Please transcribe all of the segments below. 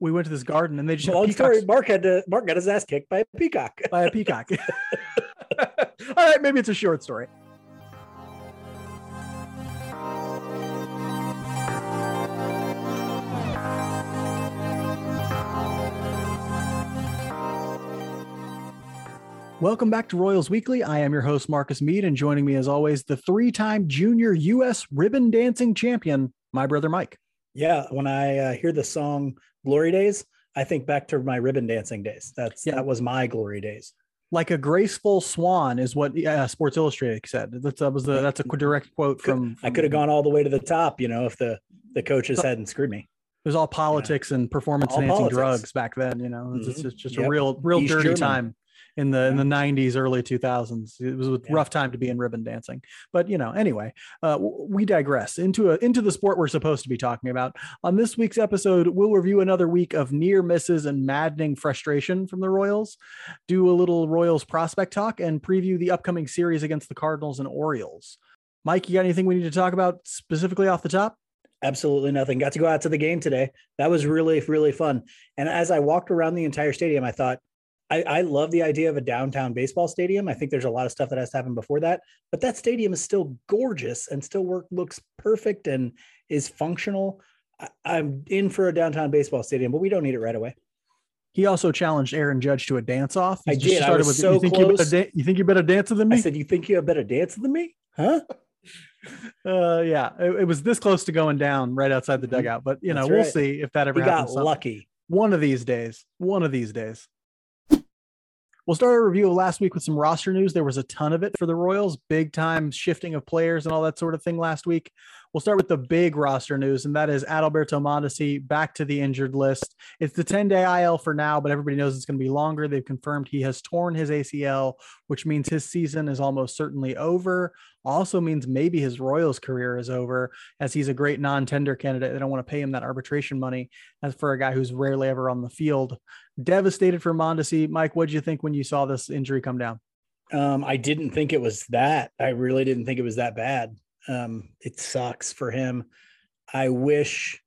we went to this garden and they just Long story. Marc had to. Marc got his ass kicked by a peacock. by a peacock. All right, maybe it's a short story. Welcome back to Royals Weekly. I am your host, Marcus Mead, and joining me as always, the three time junior U.S. ribbon dancing champion, my brother Mike. Yeah, when I uh, hear the song "Glory Days," I think back to my ribbon dancing days. That's Yeah. that was my glory days. Like a graceful swan is what uh, Sports Illustrated said. That's, that was the, that's a direct quote from. I could have gone all the way to the top, you know, if the the coaches hadn't screwed me. It was all politics and performance All enhancing politics. drugs back then. You know, it's Mhm. just, just Yep. a real, real East dirty German. time in the in the '90s, early 2000s. It was a Yeah. rough time to be in ribbon dancing. But you know, anyway, uh, we digress into a, into the sport we're supposed to be talking about. On this week's episode, we'll review another week of near misses and maddening frustration from the Royals, do a little Royals prospect talk, and preview the upcoming series against the Cardinals and Orioles. Mike, you got anything we need to talk about specifically off the top? Absolutely nothing. Got to go out to the game today. That was really really fun. And as I walked around the entire stadium, I thought. I, I love the idea of a downtown baseball stadium. I think there's a lot of stuff that has to happen before that, but that stadium is still gorgeous and still work looks perfect and is functional. I, I'm in for a downtown baseball stadium, but we don't need it right away. He also challenged Aaron Judge to a dance off. I did. I was so you think you better, close. da- you think you're better dancer than me? I said, "You think you have better dancer than me, huh?" uh, yeah, it, it was this close to going down right outside the Mhm. dugout, but you know, That's we'll see if that ever He got happens. some- lucky. One of these days. One of these days. We'll start our review of last week with some roster news. There was a ton of it for the Royals, big time shifting of players and all that sort of thing last week. We'll start with the big roster news, and that is Adalberto Mondesi back to the injured list. It's the 10 day IL for now, but everybody knows it's going to be longer. They've confirmed he has torn his ACL, which means his season is almost certainly over. Also means maybe his Royals career is over, as he's a great non tender candidate. They don't want to pay him that arbitration money as for a guy who's rarely ever on the field. Devastated for Mondesi. Mike, what did you think when you saw this injury come down? Um, I didn't think it was that. I really didn't think it was that bad. Um, it sucks for him. I wish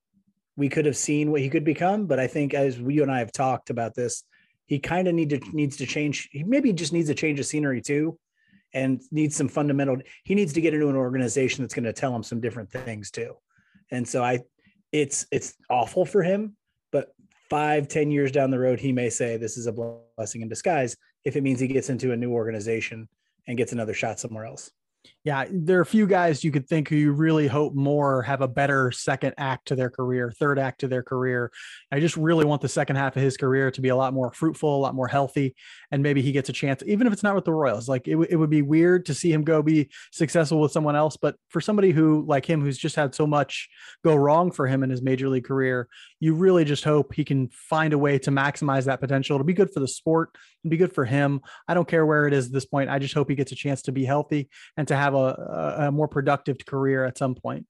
we could have seen what he could become, but I think as you and I have talked about this, he kind of need to needs to change. He maybe just needs a change of scenery too, and needs some fundamental. He needs to get into an organization that's going to tell him some different things too. And so I, it's it's awful for him, but five ten years down the road, he may say this is a blessing in disguise if it means he gets into a new organization and gets another shot somewhere else. Yeah, there are a few guys you could think who you really hope more have a better second act to their career, third act to their career. I just really want the second half of his career to be a lot more fruitful, a lot more healthy, and maybe he gets a chance, even if it's not with the Royals. Like it, w- it would be weird to see him go be successful with someone else, but for somebody who like him, who's just had so much go wrong for him in his major league career, you really just hope he can find a way to maximize that potential. It'll be good for the sport, and be good for him. I don't care where it is at this point. I just hope he gets a chance to be healthy and to have a, a, a more productive career at some point.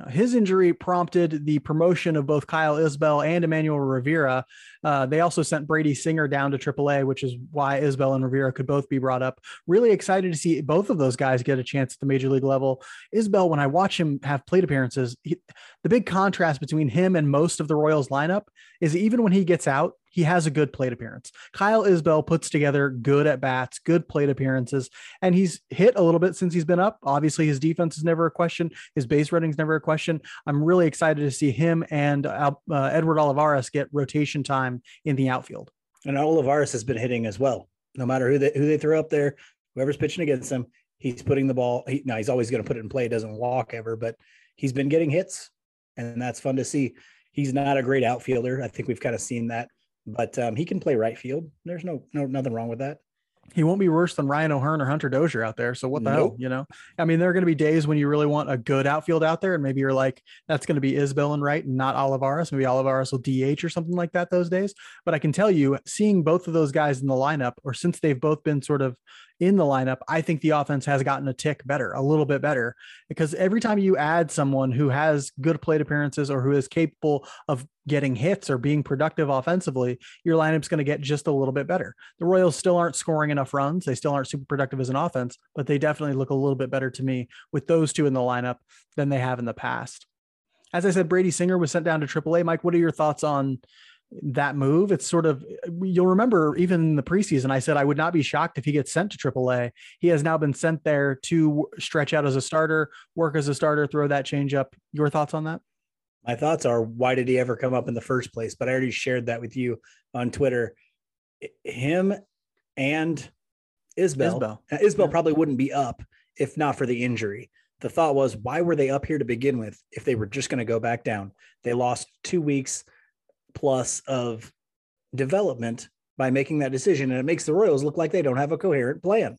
Uh, His injury prompted the promotion of both Kyle Isbel and Emmanuel Rivera. Uh, they also sent Brady Singer down to AAA, which is why Isbel and Rivera could both be brought up. Really excited to see both of those guys get a chance at the major league level. Isbel, when I watch him have plate appearances, he, the big contrast between him and most of the Royals lineup is even when he gets out, he has a good plate appearance. Kyle Isbel puts together good at bats, good plate appearances, and he's hit a little bit since he's been up. Obviously, his defense is never a question. His base running is never a question. I'm really excited to see him and uh, Edward Olivares get rotation time in the outfield. And Olivares has been hitting as well. No matter who they who they throw up there, whoever's pitching against him, he's putting the ball. He, now he's always going to put it in play. He doesn't walk ever, but he's been getting hits, and that's fun to see. He's not a great outfielder. I think we've kind of seen that, but um, he can play right field. There's no no nothing wrong with that. He won't be worse than Ryan O'Hearn or Hunter Dozier out there. So what the hell, you know? I mean, there are going to be days when you really want a good outfield out there, and maybe you're like, that's going to be Isbel and right, and not Olivares. Maybe Olivares will DH or something like that those days. But I can tell you, seeing both of those guys in the lineup, or since they've both been sort of in the lineup, I think the offense has gotten a tick better, a little bit better, because every time you add someone who has good plate appearances or who is capable of getting hits or being productive offensively, your lineup's going to get just a little bit better. The Royals still aren't scoring enough runs. They still aren't super productive as an offense, but they definitely look a little bit better to me with those two in the lineup than they have in the past. As I said, Brady Singer was sent down to AAA. Mike, what are your thoughts on that move. It's sort of you'll remember even in the preseason, I said I would not be shocked if he gets sent to AAA. He has now been sent there to stretch out as a starter, work as a starter, throw that change up. Your thoughts on that? My thoughts are why did he ever come up in the first place? But I already shared that with you on Twitter. Him and Isbel. Isbel, uh, Isbel yeah. probably wouldn't be up if not for the injury. The thought was, why were they up here to begin with if they were just going to go back down? They lost two weeks plus of development by making that decision. And it makes the Royals look like they don't have a coherent plan.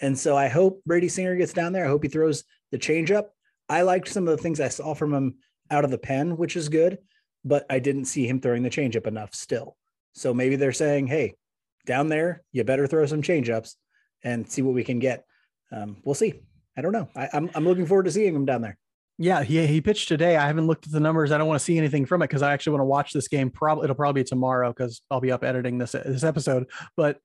And so I hope Brady Singer gets down there. I hope he throws the changeup. I liked some of the things I saw from him out of the pen, which is good, but I didn't see him throwing the changeup enough still. So maybe they're saying, hey, down there, you better throw some changeups and see what we can get. Um, we'll see. I don't know. I, I'm, I'm looking forward to seeing him down there. Yeah, he he pitched today. I haven't looked at the numbers. I don't want to see anything from it because I actually want to watch this game. Probably it'll probably be tomorrow because I'll be up editing this this episode. But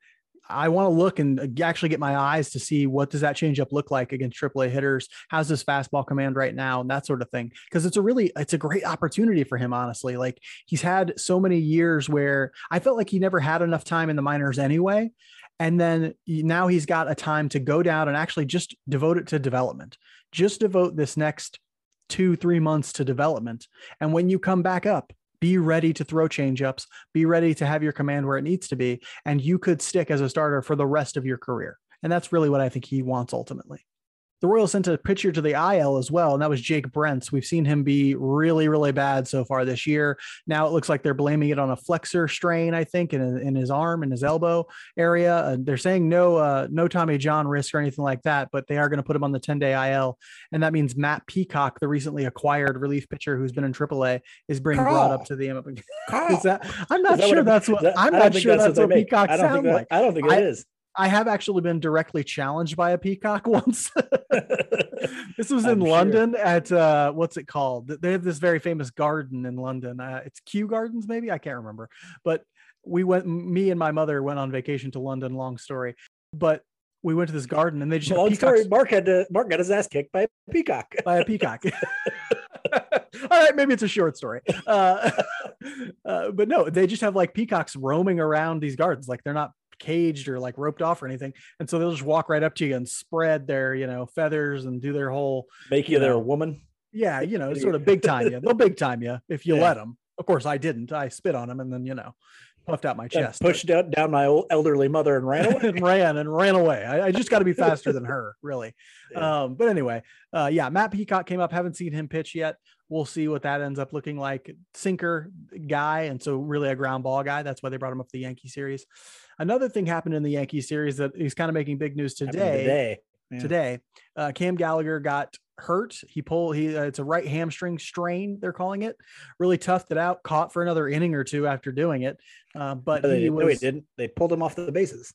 I want to look and uh, actually get my eyes to see what does that changeup look like against AAA hitters. How's his fastball command right now and that sort of thing? Because it's a really it's a great opportunity for him. Honestly, like he's had so many years where I felt like he never had enough time in the minors anyway. And then now he's got a time to go down and actually just devote it to development. Just devote this next two, three months to development. And when you come back up, be ready to throw changeups, be ready to have your command where it needs to be. And you could stick as a starter for the rest of your career. And that's really what I think he wants ultimately the Royals sent a pitcher to the IL as well, and that was Jake Brentz. We've seen him be really, really bad so far this year. Now it looks like they're blaming it on a flexor strain, I think, in, in his arm and his elbow area. Uh, they're saying no, uh, no Tommy John risk or anything like that, but they are going to put him on the 10 day IL. And that means Matt Peacock, the recently acquired relief pitcher who's been in AAA, is being Carl. brought up to the. is that? I'm not that sure that's what. That, I'm not sure that's, that's what, what Peacock sounds like. I don't think it I, is. I have actually been directly challenged by a peacock once. this was in I'm London sure. at uh, what's it called? They have this very famous garden in London. Uh, it's Kew Gardens, maybe I can't remember. But we went. Me and my mother went on vacation to London. Long story, but we went to this garden and they just long story. Marc had to. Marc got his ass kicked by a peacock. by a peacock. All right, maybe it's a short story. Uh, uh, but no, they just have like peacocks roaming around these gardens. Like they're not caged or like roped off or anything. And so they'll just walk right up to you and spread their, you know, feathers and do their whole make you, you their woman. Yeah, you know, sort of big time you. They'll big time you if you yeah. let them. Of course, I didn't. I spit on them and then you know, puffed out my chest, pushed down, down my old elderly mother and ran away. and ran and ran away. I, I just got to be faster than her, really. Yeah. Um, but anyway, uh, yeah, Matt Peacock came up. Haven't seen him pitch yet. We'll see what that ends up looking like. Sinker guy, and so really a ground ball guy. That's why they brought him up the Yankee series. Another thing happened in the Yankee series that he's kind of making big news today. Today, yeah. today, uh, Cam Gallagher got hurt. He pulled. He uh, it's a right hamstring strain. They're calling it. Really toughed it out. Caught for another inning or two after doing it. Uh, but no, he they, was. No, he didn't. They pulled him off the bases.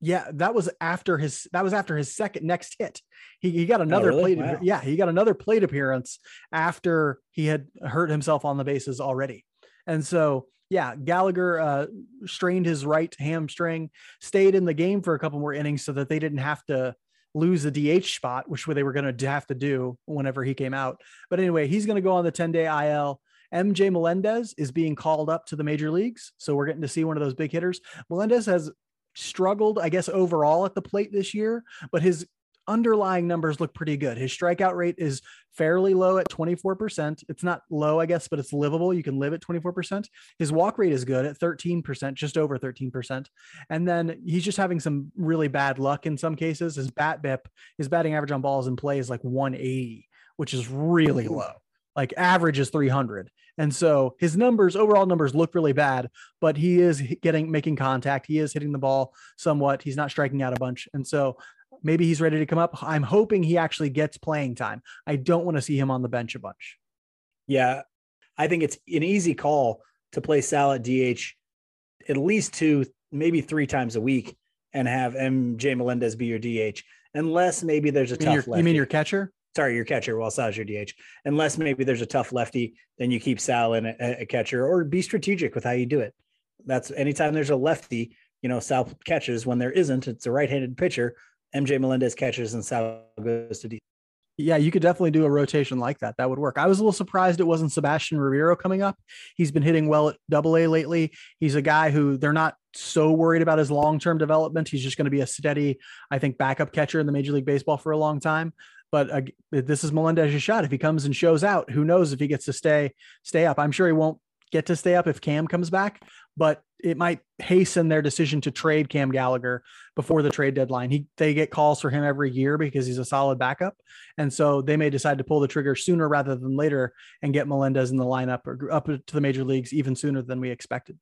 Yeah, that was after his that was after his second next hit. He, he got oh, another oh, really? plate. Wow. Yeah, he got another plate appearance after he had hurt himself on the bases already. And so yeah, Gallagher uh, strained his right hamstring, stayed in the game for a couple more innings so that they didn't have to lose the DH spot, which they were going to have to do whenever he came out. But anyway, he's going to go on the 10 day IL. MJ Melendez is being called up to the major leagues. So we're getting to see one of those big hitters. Melendez has struggled, I guess, overall at the plate this year, but his underlying numbers look pretty good. His strikeout rate is fairly low at 24%. It's not low, I guess, but it's livable. You can live at 24%. His walk rate is good at 13%, just over 13%. And then he's just having some really bad luck in some cases. His BABIP, his batting average on balls in play is like 180, which is really low. Like average is 300. And so his numbers, overall numbers look really bad, but he is getting making contact. He is hitting the ball somewhat. He's not striking out a bunch. And so maybe he's ready to come up. I'm hoping he actually gets playing time. I don't want to see him on the bench a bunch. Yeah, I think it's an easy call to play Sal at DH at least two, maybe three times a week and have MJ Melendez be your DH, unless maybe there's a you tough your, lefty. You mean your catcher? Sorry, your catcher. Well, Sal's your DH. Unless maybe there's a tough lefty, then you keep Sal in a, a catcher or be strategic with how you do it. That's anytime there's a lefty, you know, Sal catches when there isn't. It's a right-handed pitcher. MJ Melendez catches and Sal goes to D. Yeah, you could definitely do a rotation like that. That would work. I was a little surprised it wasn't Sebastian Rivero coming up. He's been hitting well at double A lately. He's a guy who they're not so worried about his long term development. He's just going to be a steady, I think, backup catcher in the Major League Baseball for a long time. But uh, this is Melendez's shot. If he comes and shows out, who knows if he gets to stay stay up? I'm sure he won't get to stay up if Cam comes back, but it might hasten their decision to trade Cam Gallagher before the trade deadline. He they get calls for him every year because he's a solid backup, and so they may decide to pull the trigger sooner rather than later and get Melendez in the lineup or up to the major leagues even sooner than we expected.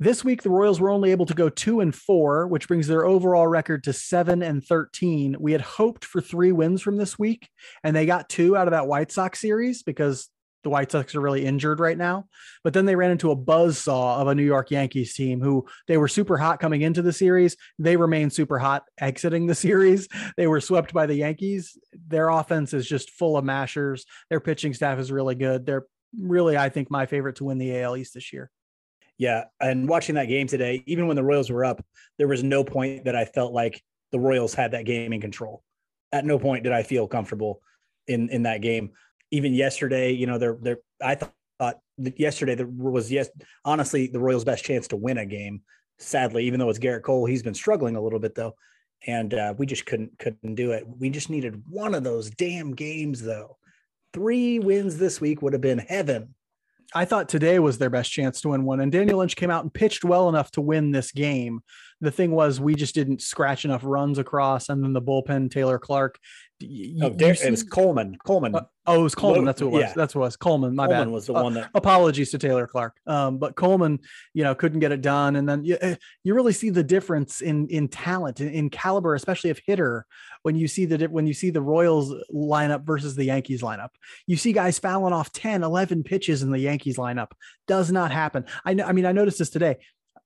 This week, the Royals were only able to go two and four, which brings their overall record to seven and 13. We had hoped for three wins from this week, and they got two out of that White Sox series because the White Sox are really injured right now. But then they ran into a buzz saw of a New York Yankees team who they were super hot coming into the series. They remain super hot exiting the series. They were swept by the Yankees. Their offense is just full of mashers. Their pitching staff is really good. They're really, I think, my favorite to win the AL East this year. Yeah. And watching that game today, even when the Royals were up, there was no point that I felt like the Royals had that game in control. At no point did I feel comfortable in in that game even yesterday, you know, they're they're I thought, thought yesterday there was yes, honestly, the Royals' best chance to win a game. Sadly, even though it's Gerrit Cole, he's been struggling a little bit though, and uh, we just couldn't couldn't do it. We just needed one of those damn games though. Three wins this week would have been heaven. I thought today was their best chance to win one, and Daniel Lynch came out and pitched well enough to win this game. The thing was, we just didn't scratch enough runs across, and then the bullpen, Taylor Clark. You, oh, it was Coleman. Coleman. Uh, oh, it was Coleman. That's who it was. Yeah. That's what it was. Coleman. My Coleman bad. was the uh, one that. Apologies to Taylor Clark. Um, but Coleman, you know, couldn't get it done, and then you, eh, you really see the difference in in talent, in, in caliber, especially of hitter, when you see the when you see the Royals lineup versus the Yankees lineup. You see guys fouling off 10, 11 pitches in the Yankees lineup. Does not happen. I know. I mean, I noticed this today.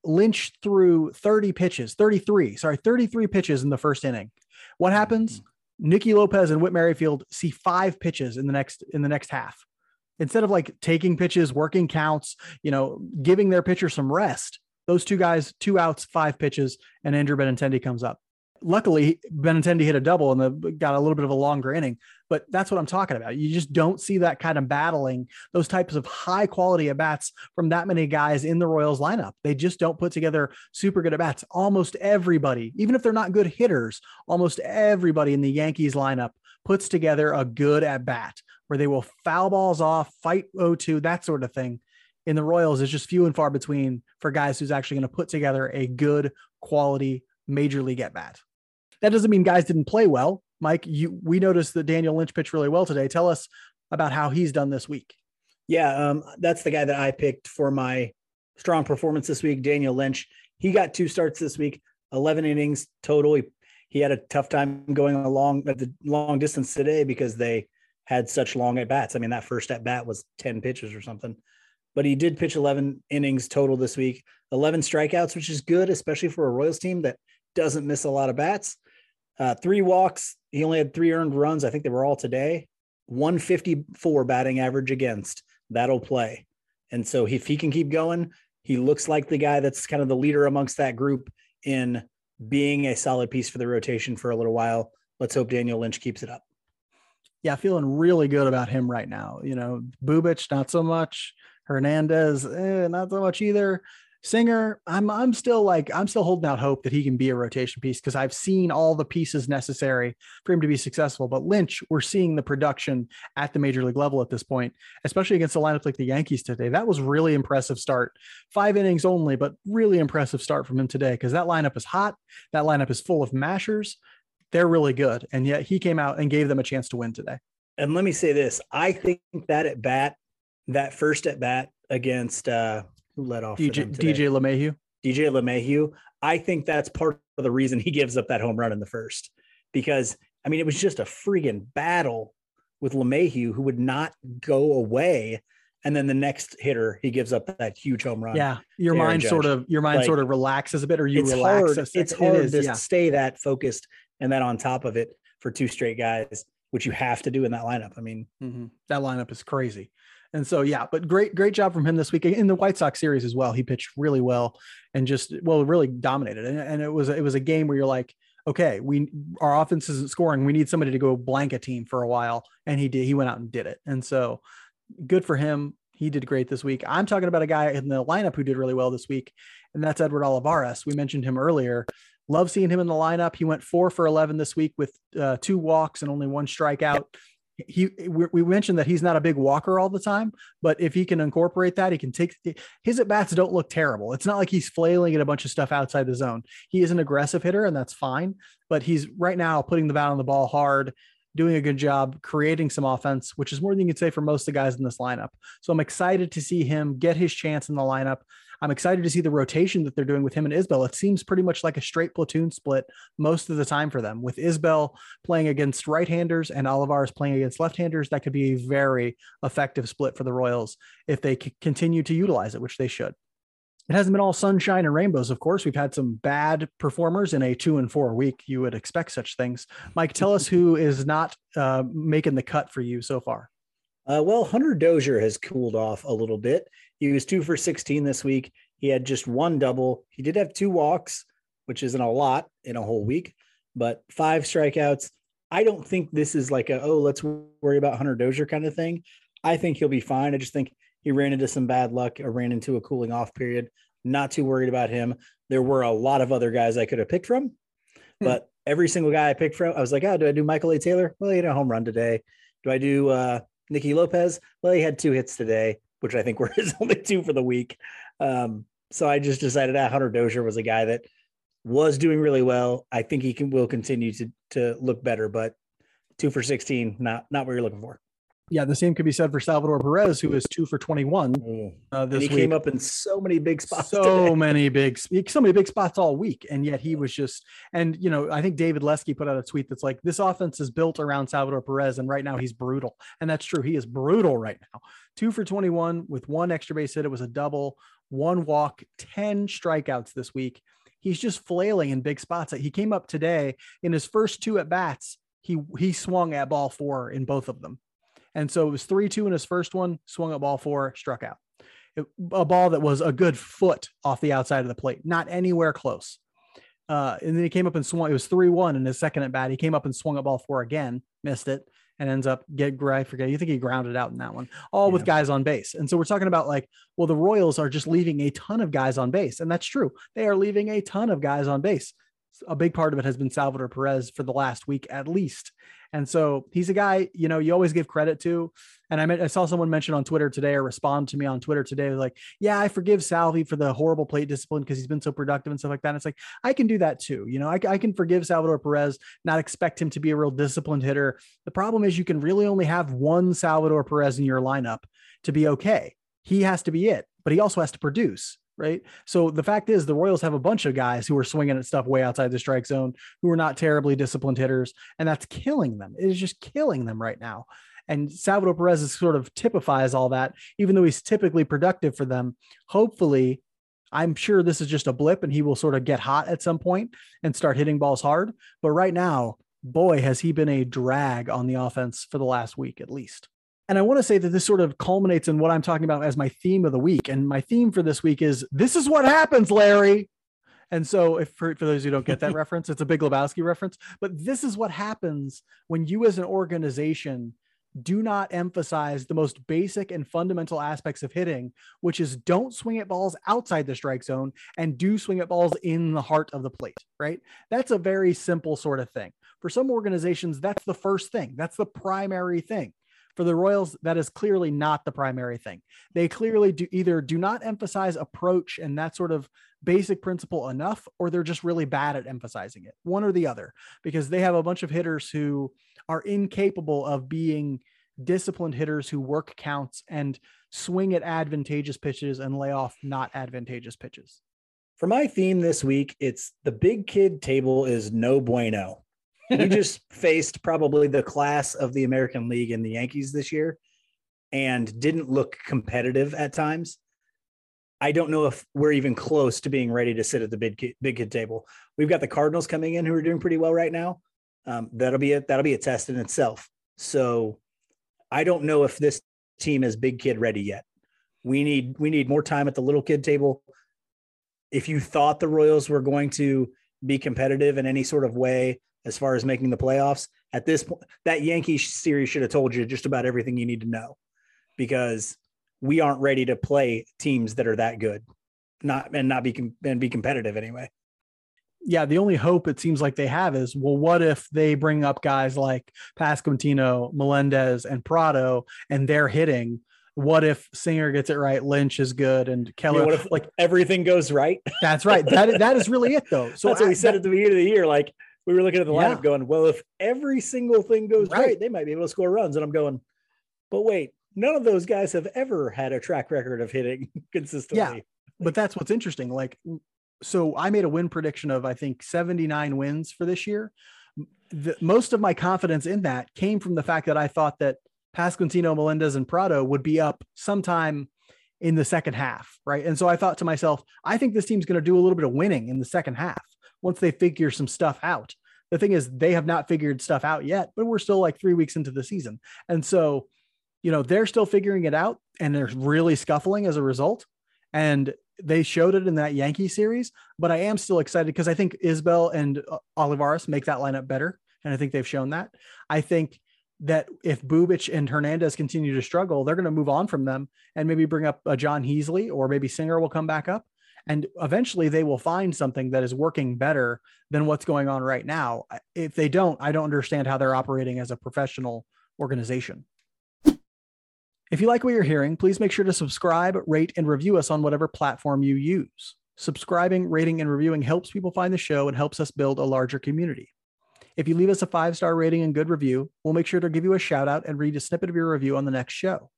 Lynch threw 30 pitches, 33, sorry, 33 pitches in the first inning. What happens? Nicky Lopez and Whit Merrifield see five pitches in the next in the next half. Instead of like taking pitches, working counts, you know, giving their pitcher some rest. Those two guys, two outs, five pitches, and Andrew Benintendi comes up luckily Benintendi hit a double and the, got a little bit of a longer inning. But that's what I'm talking about. You just don't see that kind of battling, those types of high quality at bats from that many guys in the Royals lineup. They just don't put together super good at bats. Almost everybody, even if they're not good hitters, almost everybody in the Yankees lineup puts together a good at bat where they will foul balls off, fight 0-2, that sort of thing. In the Royals, it's just few and far between for guys who's actually going to put together a good quality major league at bat. That doesn't mean guys didn't play well. Mike, you we noticed that Daniel Lynch pitched really well today. Tell us about how he's done this week. Yeah, um, that's the guy that I picked for my strong performance this week. Daniel Lynch. He got two starts this week, 11 innings total. He, he had a tough time going along at the long distance today because they had such long at bats. I mean, that first at bat was 10 pitches or something, but he did pitch 11 innings total this week, 11 strikeouts, which is good, especially for a Royals team that doesn't miss a lot of bats. Uh, three walks. He only had three earned runs. I think they were all today. 154 batting average against. That'll play. And so if he can keep going, he looks like the guy that's kind of the leader amongst that group in being a solid piece for the rotation for a little while. Let's hope Daniel Lynch keeps it up. Yeah, feeling really good about him right now. You know, Bubic, not so much. Hernandez, eh, not so much either. Singer, I'm I'm still like I'm still holding out hope that he can be a rotation piece because I've seen all the pieces necessary for him to be successful. But Lynch, we're seeing the production at the major league level at this point, especially against a lineup like the Yankees today. That was really impressive start. Five innings only, but really impressive start from him today because that lineup is hot. That lineup is full of mashers. They're really good. And yet he came out and gave them a chance to win today. And let me say this. I think that at bat, that first at bat against uh who led off DJ, DJ LeMahieu. DJ LeMahieu. I think that's part of the reason he gives up that home run in the first, because I mean it was just a freaking battle with LeMahieu who would not go away. And then the next hitter, he gives up that huge home run. Yeah, your mind sort of your mind like, sort of relaxes a bit, or you it's relax. Hard, it's hard it is, to yeah. stay that focused and then on top of it for two straight guys, which you have to do in that lineup. I mean, mm-hmm. that lineup is crazy. And so, yeah, but great, great job from him this week in the White Sox series as well. He pitched really well and just, well, really dominated. And, and it was, it was a game where you're like, okay, we our offense isn't scoring. We need somebody to go blank a team for a while, and he did. He went out and did it, and so good for him. He did great this week. I'm talking about a guy in the lineup who did really well this week, and that's Edward Olivares. We mentioned him earlier. Love seeing him in the lineup. He went four for 11 this week with uh, two walks and only one strikeout he we mentioned that he's not a big walker all the time, but if he can incorporate that, he can take his at bats don't look terrible. It's not like he's flailing at a bunch of stuff outside the zone. He is an aggressive hitter, and that's fine. But he's right now putting the bat on the ball hard, doing a good job creating some offense, which is more than you can say for most of the guys in this lineup. So I'm excited to see him get his chance in the lineup. I'm excited to see the rotation that they're doing with him and Isbel. It seems pretty much like a straight platoon split most of the time for them. With Isbel playing against right-handers and Olivares playing against left-handers, that could be a very effective split for the Royals if they continue to utilize it, which they should. It hasn't been all sunshine and rainbows, of course. We've had some bad performers in a two and four week. You would expect such things. Mike, tell us who is not uh, making the cut for you so far. Uh, well, Hunter Dozier has cooled off a little bit. He was two for 16 this week. He had just one double. He did have two walks, which isn't a lot in a whole week, but five strikeouts. I don't think this is like a, oh, let's worry about Hunter Dozier kind of thing. I think he'll be fine. I just think he ran into some bad luck or ran into a cooling off period. Not too worried about him. There were a lot of other guys I could have picked from, hmm. but every single guy I picked from, I was like, oh, do I do Michael A. Taylor? Well, he had a home run today. Do I do uh, Nicky Lopez? Well, he had two hits today which I think were his only two for the week. Um, so I just decided that Hunter Dozier was a guy that was doing really well. I think he can will continue to to look better, but two for 16, not not what you're looking for yeah, the same could be said for Salvador Perez, who is two for 21 mm. uh, this and he week. came up in so many big spots. So today. many big, so many big spots all week, and yet he was just. And you know, I think David Lesky put out a tweet that's like, "This offense is built around Salvador Perez, and right now he's brutal." And that's true. He is brutal right now. Two for 21 with one extra base hit. It was a double, one walk, 10 strikeouts this week. He's just flailing in big spots. He came up today in his first two at bats. He he swung at ball four in both of them and so it was 3 2 in his first one, swung a ball four, struck out. It, a ball that was a good foot off the outside of the plate, not anywhere close. Uh, and then he came up and swung. It was 3 1 in his second at bat. He came up and swung a ball four again, missed it, and ends up get I forget. You think he grounded out in that one, all yeah. with guys on base. And so we're talking about like, well, the Royals are just leaving a ton of guys on base, and that's true. They are leaving a ton of guys on base. A big part of it has been Salvador Perez for the last week at least. And so he's a guy, you know, you always give credit to. And I, meant, I saw someone mention on Twitter today or respond to me on Twitter today, like, yeah, I forgive Salvi for the horrible plate discipline because he's been so productive and stuff like that. And it's like, I can do that too. You know, I, I can forgive Salvador Perez, not expect him to be a real disciplined hitter. The problem is you can really only have one Salvador Perez in your lineup to be okay. He has to be it, but he also has to produce right? So the fact is, the Royals have a bunch of guys who are swinging at stuff way outside the strike zone, who are not terribly disciplined hitters, and that's killing them. It is just killing them right now. And Salvador Perez is sort of typifies all that, even though he's typically productive for them. Hopefully, I'm sure this is just a blip and he will sort of get hot at some point and start hitting balls hard. But right now, boy, has he been a drag on the offense for the last week at least. And I want to say that this sort of culminates in what I'm talking about as my theme of the week. And my theme for this week is this is what happens, Larry. And so, if for, for those who don't get that reference, it's a Big Lebowski reference. But this is what happens when you, as an organization, do not emphasize the most basic and fundamental aspects of hitting, which is don't swing at balls outside the strike zone and do swing at balls in the heart of the plate, right? That's a very simple sort of thing. For some organizations, that's the first thing, that's the primary thing. For the Royals, that is clearly not the primary thing. They clearly do either do not emphasize approach and that sort of basic principle enough, or they're just really bad at emphasizing it, one or the other, because they have a bunch of hitters who are incapable of being disciplined hitters who work counts and swing at advantageous pitches and lay off not advantageous pitches. For my theme this week, it's the big kid table is no bueno we just faced probably the class of the American League and the Yankees this year and didn't look competitive at times. I don't know if we're even close to being ready to sit at the big kid, big kid table. We've got the Cardinals coming in who are doing pretty well right now. Um, that'll be a that'll be a test in itself. So I don't know if this team is big kid ready yet. We need we need more time at the little kid table. If you thought the Royals were going to be competitive in any sort of way as far as making the playoffs. At this point, that Yankee series should have told you just about everything you need to know because we aren't ready to play teams that are that good, not and not be and be competitive anyway. Yeah, the only hope it seems like they have is well, what if they bring up guys like Pasquantino, Melendez, and Pratto, and they're hitting? What if Singer gets it right? Lynch is good, and Keller. I mean, what if like everything goes right? That's right. That that is really it, though. So that's what we said that, at the beginning of the year. Like we were looking at the lineup, yeah. going, "Well, if every single thing goes right. right, they might be able to score runs." And I'm going, "But wait, none of those guys have ever had a track record of hitting consistently." Yeah, but that's what's interesting. Like, so I made a win prediction of I think 79 wins for this year. The, most of my confidence in that came from the fact that I thought that Pasquantino, Melendez, and Pratto would be up sometime in the second half, right? And so I thought to myself, I think this team's going to do a little bit of winning in the second half once they figure some stuff out. The thing is, they have not figured stuff out yet, but we're still like three weeks into the season. And so, you know, they're still figuring it out and they're really scuffling as a result. And they showed it in that Yankee series, but I am still excited because I think Isbel and uh, Olivares make that lineup better. And I think they've shown that. I think that if Bubic and Hernandez continue to struggle, they're going to move on from them and maybe bring up a Jon Heasley or maybe Singer will come back up and eventually they will find something that is working better than what's going on right now. If they don't i don't understand how they're operating as a professional organization. If you like what you're hearing please make sure to subscribe rate and review us on whatever platform you use. Subscribing rating and reviewing helps people find the show and helps us build a larger community. If you leave us a five star rating and good review we'll make sure to give you a shout out and read a snippet of your review on the next show.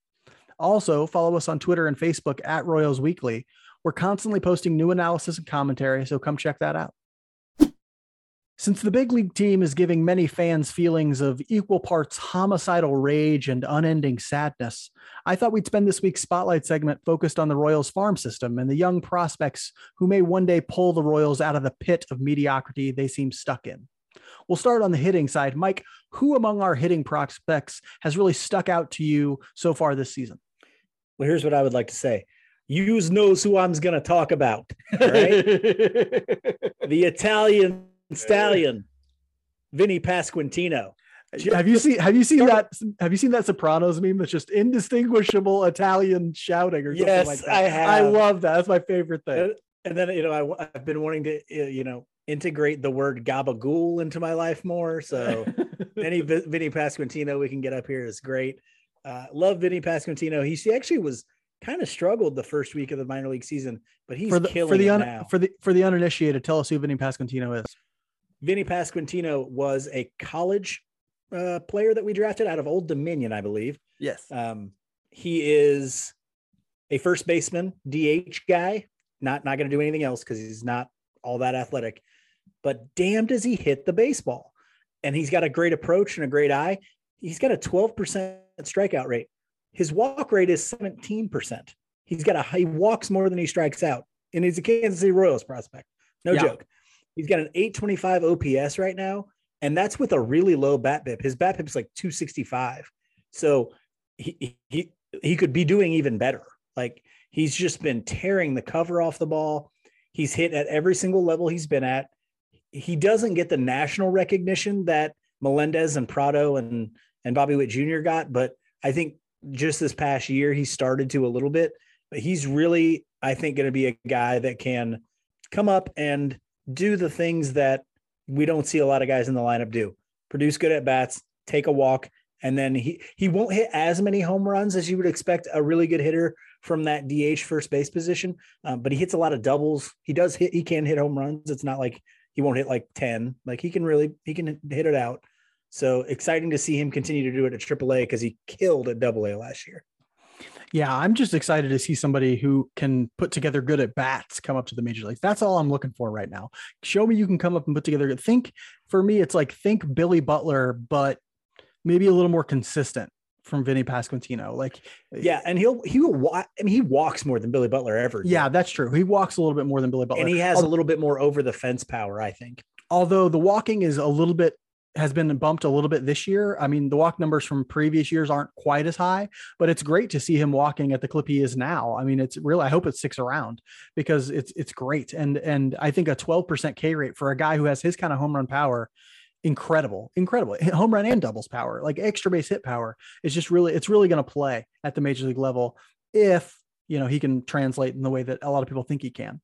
Also follow us on twitter and facebook at royals weekly we're constantly posting new analysis and commentary, so come check that out. Since the big league team is giving many fans feelings of equal parts homicidal rage and unending sadness, I thought we'd spend this week's spotlight segment focused on the Royals farm system and the young prospects who may one day pull the Royals out of the pit of mediocrity they seem stuck in. We'll start on the hitting side. Mike, who among our hitting prospects has really stuck out to you so far this season? Well, here's what I would like to say Use knows who I'm going to talk about, right? the Italian stallion, Vinny Pasquantino. have you seen have you seen that have you seen that Sopranos meme that's just indistinguishable Italian shouting or something yes, like that? I have. I love that. That's my favorite thing. And then you know I, have been wanting to you know integrate the word gabagool into my life more. So any Vinny Pasquantino we can get up here is great. Uh, love Vinny Pasquantino. He actually was kind of struggled the first week of the minor league season, but he's for the, killing for the un, now. For the for the uninitiated, tell us who Vinny Pasquantino is. Vinny Pasquantino was a college uh, player that we drafted out of Old Dominion, I believe. Yes. Um, he is a first baseman, DH guy. Not not going to do anything else because he's not all that athletic. But damn, does he hit the baseball? And he's got a great approach and a great eye. He's got a 12% strikeout rate. His walk rate is 17%. He's got a he walks more than he strikes out. And he's a Kansas City Royals prospect. No yeah. joke. He's got an 825 OPS right now. And that's with a really low BABIP. His BABIP is like 265. So he he he could be doing even better. Like he's just been tearing the cover off the ball. He's hit at every single level he's been at. He doesn't get the national recognition that Melendez and Pratto and and Bobby Witt Jr. got, but I think just this past year he started to a little bit, but he's really, I think, going to be a guy that can come up and do the things that we don't see a lot of guys in the lineup do. Produce good at bats, take a walk, and then he he won't hit as many home runs as you would expect a really good hitter from that DH first base position. Um, but he hits a lot of doubles. He does hit. He can hit home runs. It's not like he won't hit like ten. Like he can really he can hit it out. So exciting to see him continue to do it at AAA because he killed at AA last year. Yeah, I'm just excited to see somebody who can put together good at bats come up to the major leagues. That's all I'm looking for right now. Show me you can come up and put together good. Think for me, it's like think Billy Butler, but maybe a little more consistent from Vinny Pasquantino. Like, eh, yeah, and he'll he will. Wa- I mean, he walks more than Billy Butler ever. Did. Yeah, that's true. He walks a little bit more than Billy Butler, and he has a little bit more over the fence power. I think. Although the walking is a little bit has been bumped a little bit this year. I mean, the walk numbers from previous years aren't quite as high, but it's great to see him walking at the clip he is now. I mean, it's really I hope it sticks around because it's it's great. And and I think a 12% K rate for a guy who has his kind of home run power incredible, incredible home run and doubles power, like extra base hit power. It's just really, it's really going to play at the major league level if you know he can translate in the way that a lot of people think he can.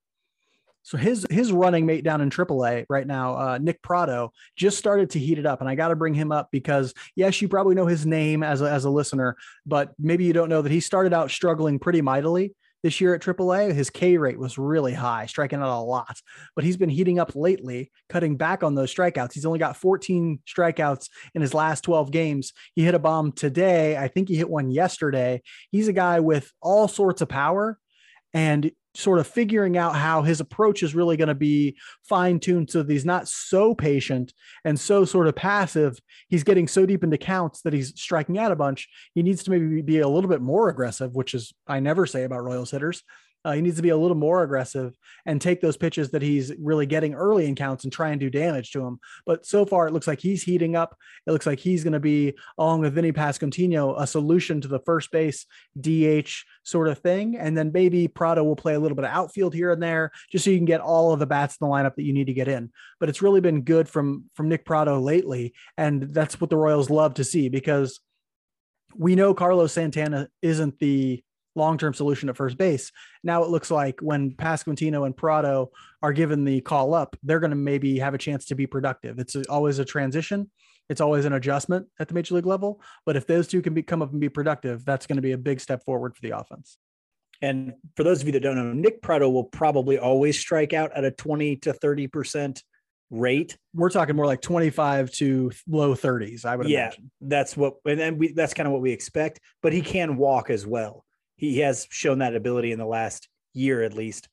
So his his running mate down in AAA right now, uh, Nick Pratto, just started to heat it up, and I got to bring him up because yes, you probably know his name as a, as a listener, but maybe you don't know that he started out struggling pretty mightily this year at AAA. His K rate was really high, striking out a lot, but he's been heating up lately, cutting back on those strikeouts. He's only got 14 strikeouts in his last 12 games. He hit a bomb today. I think he hit one yesterday. He's a guy with all sorts of power. And sort of figuring out how his approach is really going to be fine tuned so that he's not so patient and so sort of passive. He's getting so deep into counts that he's striking out a bunch. He needs to maybe be a little bit more aggressive, which is I never say about Royals hitters. Uh, he needs to be a little more aggressive and take those pitches that he's really getting early in counts and try and do damage to him. But so far, it looks like he's heating up. It looks like he's going to be, along with Vinny Pasquantino, a solution to the first base DH sort of thing. And then maybe Pratto will play a little bit of outfield here and there, just so you can get all of the bats in the lineup that you need to get in. But it's really been good from from Nick Pratto lately, and that's what the Royals love to see because we know Carlos Santana isn't the long-term solution at first base. Now it looks like when Pasquantino and Pratto are given the call up, they're going to maybe have a chance to be productive. It's always a transition. It's always an adjustment at the major league level. But if those two can be, come up and be productive, that's going to be a big step forward for the offense. And for those of you that don't know, Nick Pratto will probably always strike out at a 20 to 30% rate. We're talking more like 25 to low 30s, I would yeah, imagine. That's what, and then we, that's kind of what we expect, but he can walk as well he has shown that ability in the last year at least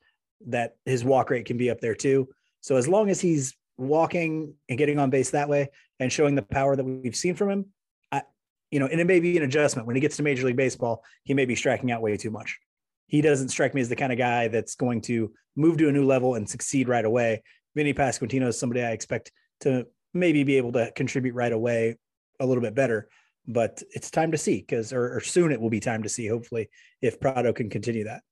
that his walk rate can be up there too. So as long as he's walking and getting on base that way and showing the power that we've seen from him, I, you know, and it may be an adjustment when he gets to Major League Baseball, he may be striking out way too much. He doesn't strike me as the kind of guy that's going to move to a new level and succeed right away. Vinny Pasquantino is somebody I expect to maybe be able to contribute right away a little bit better but it's time to see because or, or, soon it will be time to see hopefully if Pratto can continue that.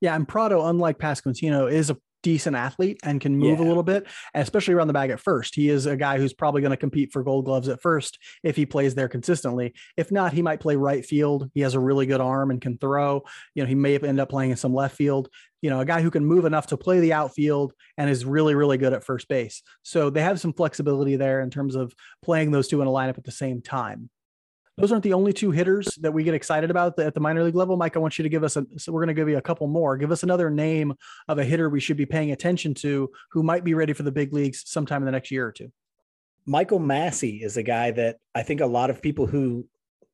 Yeah, and Pratto unlike Pasquantino, is a decent athlete and can move yeah. a little bit, especially around the bag at first. He is a guy who's probably going to compete for gold gloves at first if he plays there consistently. If not, he might play right field. He has a really good arm and can throw. You know, he may end up playing in some left field. You know, a guy who can move enough to play the outfield and is really, really good at first base. So they have some flexibility there in terms of playing those two in a lineup at the same time those aren't the only two hitters that we get excited about at the minor league level. Mike, I want you to give us a, so we're going to give you a couple more. Give us another name of a hitter we should be paying attention to who might be ready for the big leagues sometime in the next year or two. Michael Massey is a guy that I think a lot of people who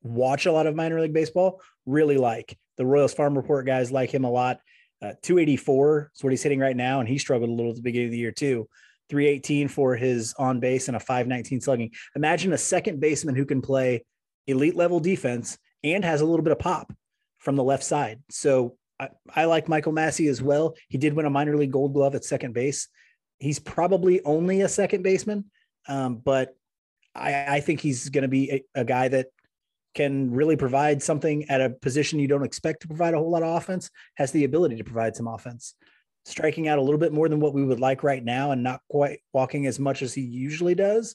watch a lot of minor league baseball really like. The Royals Farm Report guys like him a lot. Uh, 284 is what he's hitting right now, and he struggled a little at the beginning of the year too. 318 for his on base and a 519 slugging. Imagine a second baseman who can play elite level defense and has a little bit of pop from the left side. So I, I like Michael Massey as well. He did win a minor league gold glove at second base. He's probably only a second baseman, um, but I, I, think he's going to be a, a guy that can really provide something at a position you don't expect to provide a whole lot of offense, has the ability to provide some offense. Striking out a little bit more than what we would like right now and not quite walking as much as he usually does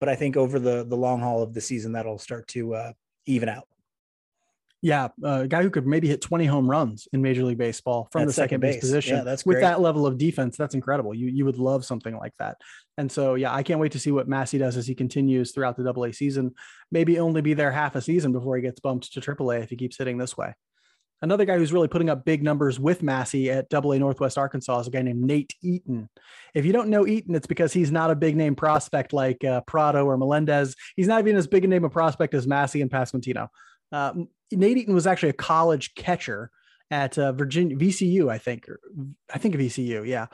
but I think over the the long haul of the season that'll start to uh, even out. Yeah, uh, a guy who could maybe hit 20 home runs in Major League Baseball from At the second, base, base position. Yeah, that's great. with that level of defense. That's incredible. You you would love something like that. And so yeah, I can't wait to see what Massey does as he continues throughout the Double A season. Maybe only be there half a season before he gets bumped to Triple A if he keeps hitting this way. Another guy who's really putting up big numbers with Massey at Double A Northwest Arkansas is a guy named Nate Eaton. If you don't know Eaton, it's because he's not a big name prospect like uh, Pratto or Melendez. He's not even as big a name of prospect as Massey and Pasquantino. Uh, Nate Eaton was actually a college catcher at uh, Virginia VCU, I think. I think VCU, yeah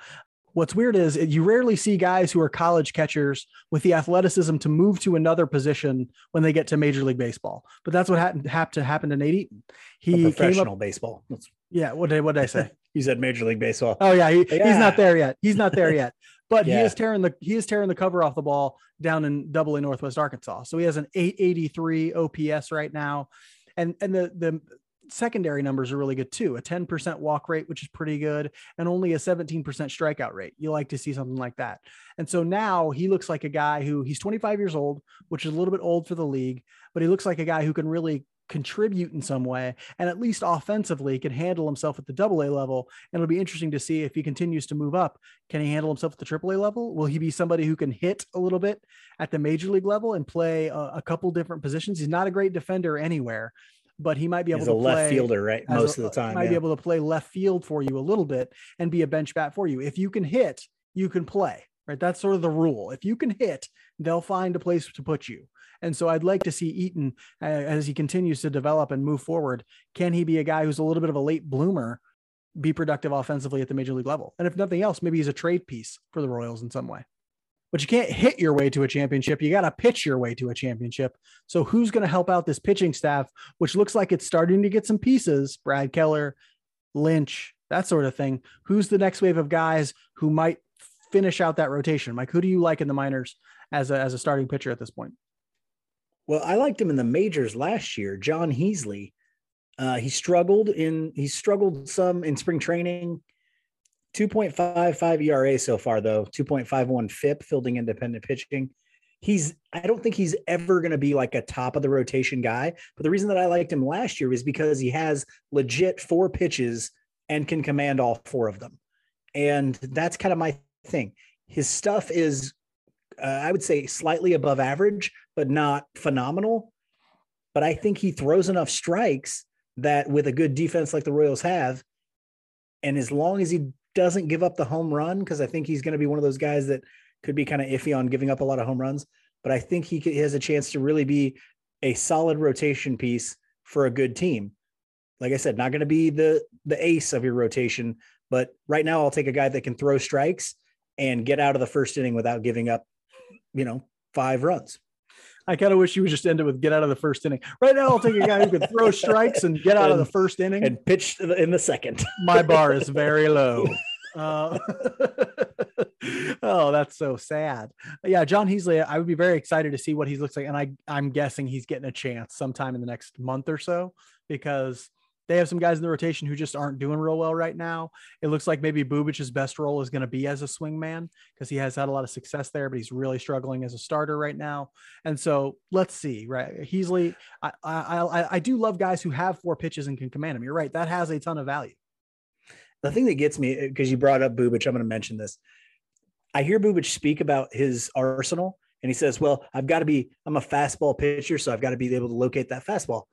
what's weird is you rarely see guys who are college catchers with the athleticism to move to another position when they get to Major League Baseball. But that's what happened, happened to happen to Nate Eaton. He professional came up, baseball. yeah. What did what did I say? You said Major League Baseball. Oh yeah, he, Yeah. he's not there yet. He's not there yet. But he is tearing the he is tearing the cover off the ball down in Double A Northwest Arkansas. So he has an 883 OPS right now, and and the the secondary numbers are really good too. A 10% walk rate, which is pretty good, and only a 17% strikeout rate. You like to see something like that. And so now he looks like a guy who he's 25 years old, which is a little bit old for the league, but he looks like a guy who can really contribute in some way and at least offensively can handle himself at the double A level. And it'll be interesting to see if he continues to move up. Can he handle himself at the triple A level? Will he be somebody who can hit a little bit at the major league level and play a, a couple different positions? He's not a great defender anywhere, but he might be able He's to a left fielder, right? Most a- of the time. Might be able to play left field for you a little bit and be a bench bat for you. If you can hit, you can play. Right. That's sort of the rule. If you can hit, they'll find a place to put you. And so I'd like to see Eaton uh, as he continues to develop and move forward. Can he be a guy who's a little bit of a late bloomer, be productive offensively at the major league level? And if nothing else, maybe he's a trade piece for the Royals in some way. But you can't hit your way to a championship. You got to pitch your way to a championship. So who's going to help out this pitching staff, which looks like it's starting to get some pieces? Brad Keller, Lynch, that sort of thing. Who's the next wave of guys who might finish out that rotation? Mike, who do you like in the minors as a, as a starting pitcher at this point? Well, I liked him in the majors last year. John Heasley. Uh, he struggled in he struggled some in spring training. 2.55 ERA so far, though. 2.51 FIP, fielding independent pitching. He's I don't think he's ever going to be like a top of the rotation guy. But the reason that I liked him last year was because he has legit four pitches and can command all four of them. And that's kind of my thing. His stuff is uh, I would say slightly above average, but not phenomenal. But I think he throws enough strikes that with a good defense like the Royals have, and as long as he doesn't give up the home run, because I think he's going to be one of those guys that could be kind of iffy on giving up a lot of home runs, but I think he, could, he has a chance to really be a solid rotation piece for a good team. Like I said, not going to be the the ace of your rotation, but right now I'll take a guy that can throw strikes and get out of the first inning without giving up, you know, five runs. I kind of wish you would just end it with get out of the first inning. Right now, I'll take a guy who can throw strikes and get out of the first inning. and pitch in the second. My bar is very low. Uh, oh, that's so sad. Yeah, John Heasley, I would be very excited to see what he looks like. And I, I'm guessing he's getting a chance sometime in the next month or so because they have some guys in the rotation who just aren't doing real well right now. It looks like maybe Bubic's best role is going to be as a swing man because he has had a lot of success there, but he's really struggling as a starter right now. And so let's see, right? Heasley, I, I, I, I do love guys who have four pitches and can command them. You're right. That has a ton of value. The thing that gets me, uh, because you brought up Bubic, I'm going to mention this. I hear Bubic speak about his arsenal, and he says, Well, I've got to be, I'm a fastball pitcher, so I've got to be able to locate that fastball.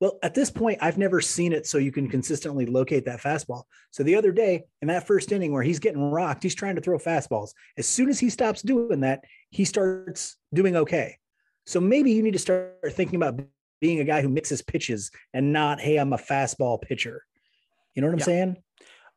Well, at this point, I've never seen it so you can consistently locate that fastball. So the other day in that first inning where he's getting rocked, he's trying to throw fastballs. As soon as he stops doing that, he starts doing okay. So maybe you need to start thinking about being a guy who mixes pitches and not, hey, I'm a fastball pitcher. You know what I'm Yeah. saying?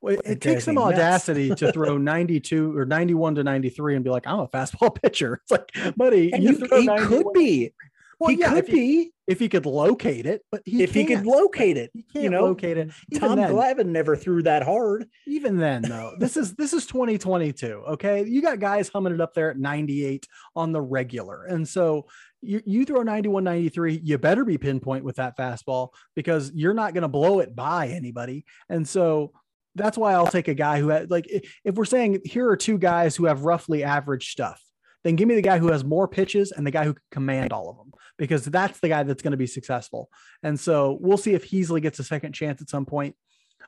Well, it, It takes some nuts. audacity to throw 92 or 91 to 93 and be like, I'm a fastball pitcher. It's like, buddy, And you you, he could be. Well, he yeah, could if he, be if he could locate it, but he if he could locate it. He can't you know, locate it. Even Tom then, Glavine never threw that hard. even then, though, this is this is 2022. Okay, you got guys humming it up there at 98 on the regular, and so you you throw 91, 93, you better be pinpoint with that fastball because you're not going to blow it by anybody, and so. That's why I'll take a guy who had like if we're saying here are two guys who have roughly average stuff, then give me the guy who has more pitches and the guy who can command all of them because that's the guy that's going to be successful. And so we'll see if Heasley gets a second chance at some point.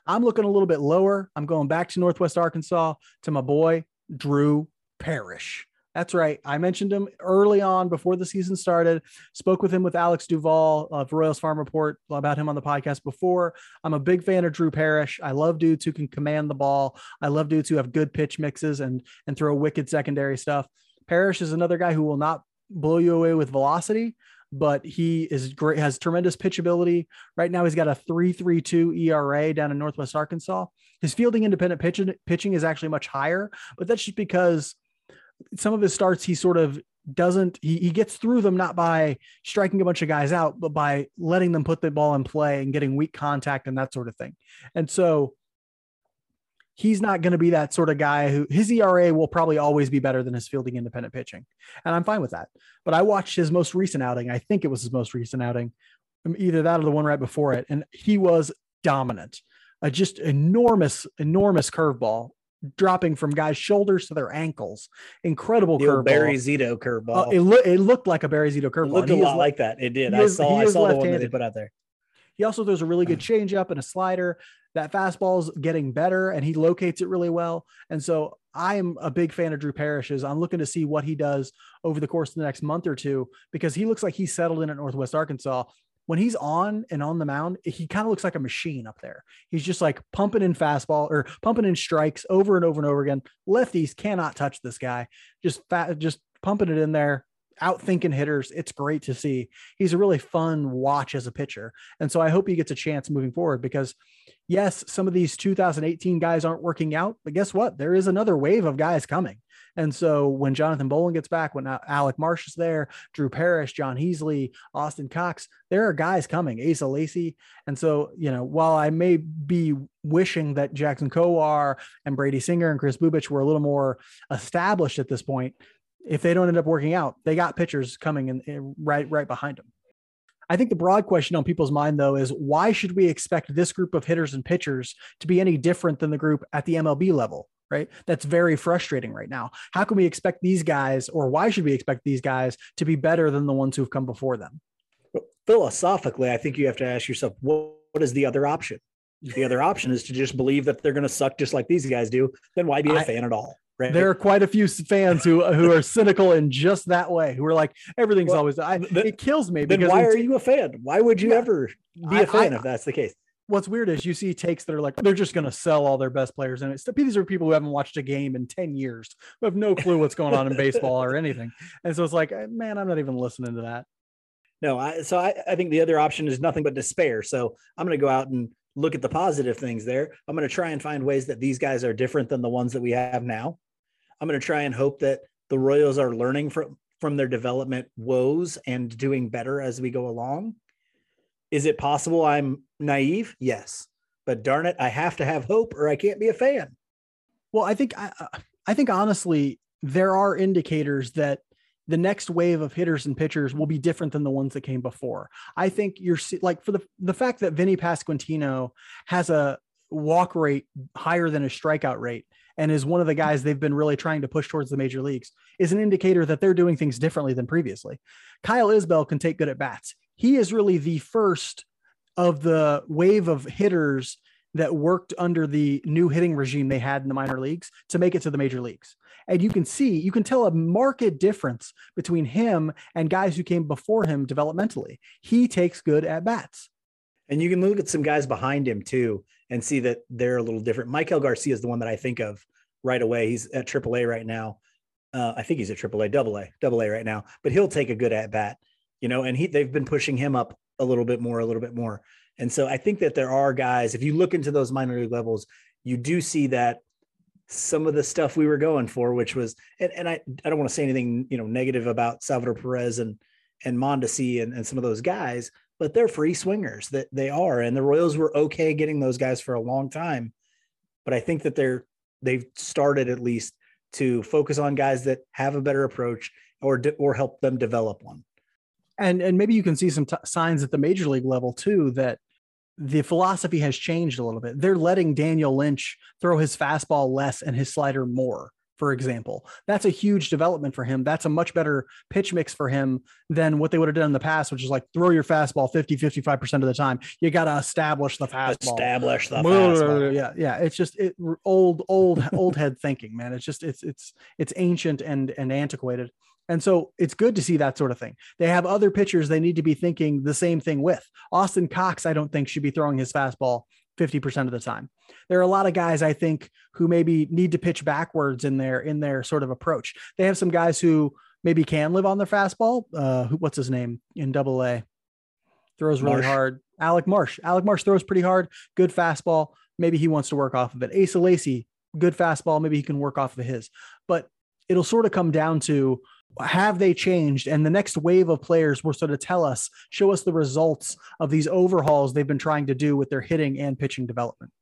I'm looking a little bit lower. I'm going back to Northwest Arkansas to my boy, Drew Parrish. That's right. I mentioned him early on before the season started. Spoke with him with Alex Duvall of Royals Farm Report about him on the podcast before. I'm a big fan of Drew Parrish. I love dudes who can command the ball. I love dudes who have good pitch mixes and and throw wicked secondary stuff. Parrish is another guy who will not blow you away with velocity, but he is great, has tremendous pitch ability. Right now, he's got a 3.32 ERA down in Northwest Arkansas. His fielding independent pitching pitching is actually much higher, but that's just because some of his starts he sort of doesn't he, he gets through them not by striking a bunch of guys out, but by letting them put the ball in play and getting weak contact and that sort of thing. And so he's not going to be that sort of guy who his ERA will probably always be better than his fielding independent pitching. And I'm fine with that. But I watched his most recent outing. I think it was his most recent outing, um, either that or the one right before it. And he was dominant. A just enormous, enormous curveball dropping from guys' shoulders to their ankles. Incredible the curveball. Barry Zito curveball. Uh, it, lo- it looked like a Barry Zito curveball. It looked a lot like that. It did. I saw. I saw the one that they put out there. He also throws a really good changeup and a slider. That fastball's getting better and he locates it really well. And so I am a big fan of Drew Parrish's. I'm looking to see what he does over the course of the next month or two because he looks like he's settled in at Northwest Arkansas. When he's on and on the mound, he kind of looks like a machine up there. He's just like pumping in fastball or pumping in strikes over and over and over again. Lefties cannot touch this guy. Just fat, just pumping it in there, out thinking hitters. It's great to see. He's a really fun watch as a pitcher. And so I hope he gets a chance moving forward because, yes, some of these 2018 guys aren't working out, but guess what? There is another wave of guys coming. And so when Jonathan Bowlan gets back, when uh, Alec Marsh is there, Drew Parrish, John Heasley, Austin Cox, there are guys coming, Asa Lacy. And so, you know, while I may be wishing that Jackson Kowar and Brady Singer and Chris Bubic were a little more established at this point, if they don't end up working out, they got pitchers coming in, in right right behind them. I think the broad question on people's mind though is why should we expect this group of hitters and pitchers to be any different than the group at the MLB level? Right. That's very frustrating right now. How can we expect these guys, or why should we expect these guys to be better than the ones who've come before them? Philosophically, I think you have to ask yourself, what, what is the other option? The other option is to just believe that they're going to suck just like these guys do. Then why be a I, fan at all? Right. There are quite a few fans who who are cynical in just that way, who are like, everything's well, always. I, it kills me. Then why are you a fan? Why would you yeah, ever be a fan I, if that's the case? What's weird is you see takes that are like they're just going to sell all their best players, and it's these are people who haven't watched a game in ten years, who have no clue what's going on in baseball or anything, and so it's like, eh, man, I'm not even listening to that. No, I so I, I think the other option is nothing but despair. So I'm going to go out and look at the positive things there. I'm going to try and find ways that these guys are different than the ones that we have now. I'm going to try and hope that the Royals are learning from from their development woes and doing better as we go along. Is it possible I'm naive? Yes. But darn it, I have to have hope or I can't be a fan. Well, I think I, I think honestly there are indicators that the next wave of hitters and pitchers will be different than the ones that came before. I think you're like for the the fact that Vinny Pasquantino has a walk rate higher than a strikeout rate and is one of the guys they've been really trying to push towards the major leagues is an indicator that they're doing things differently than previously. Kyle Isbel can take good at bats. He is really the first of the wave of hitters that worked under the new hitting regime they had in the minor leagues to make it to the major leagues. And you can see, you can tell a marked difference between him and guys who came before him developmentally. He takes good at bats. And you can look at some guys behind him too and see that they're a little different. Maikel Garcia is the one that I think of right away. He's at AAA right now. Uh, I think he's at AAA, double A, double A right now, but he'll take a good at bat, you know, and he, they've been pushing him up a little bit more, a little bit more. And so I think that there are guys, if you look into those minor league levels, you do see that some of the stuff we were going for, which was, and, and I, I don't want to say anything, you know, negative about Salvador Perez and, and Mondesi and, and some of those guys, but they're free swingers that they are. And the Royals were okay getting those guys for a long time. But I think that they're they've started at least to focus on guys that have a better approach or or help them develop one. And and maybe you can see some t- signs at the major league level too that the philosophy has changed a little bit. They're letting Daniel Lynch throw his fastball less and his slider more for example. That's a huge development for him. That's a much better pitch mix for him than what they would have done in the past, which is like throw your fastball 50, 55% of the time. You got to establish the fastball. Establish the fastball. Yeah. Yeah. It's just it, old, old, old head thinking, man. It's just, it's, it's, it's ancient and, and antiquated. And so it's good to see that sort of thing. They have other pitchers they need to be thinking the same thing with. Austin Cox, I don't think should be throwing his fastball 50% of the time. There are a lot of guys I think who maybe need to pitch backwards in their in their sort of approach. They have some guys who maybe can live on their fastball. Uh, who, what's his name in Double A? Throws really Marsh. hard. Alec Marsh. Alec Marsh throws pretty hard. Good fastball. Maybe he wants to work off of it. Asa Lacy, good fastball. Maybe he can work off of his. But it'll sort of come down to have they changed? And the next wave of players will sort of tell us, show us the results of these overhauls they've been trying to do with their hitting and pitching development.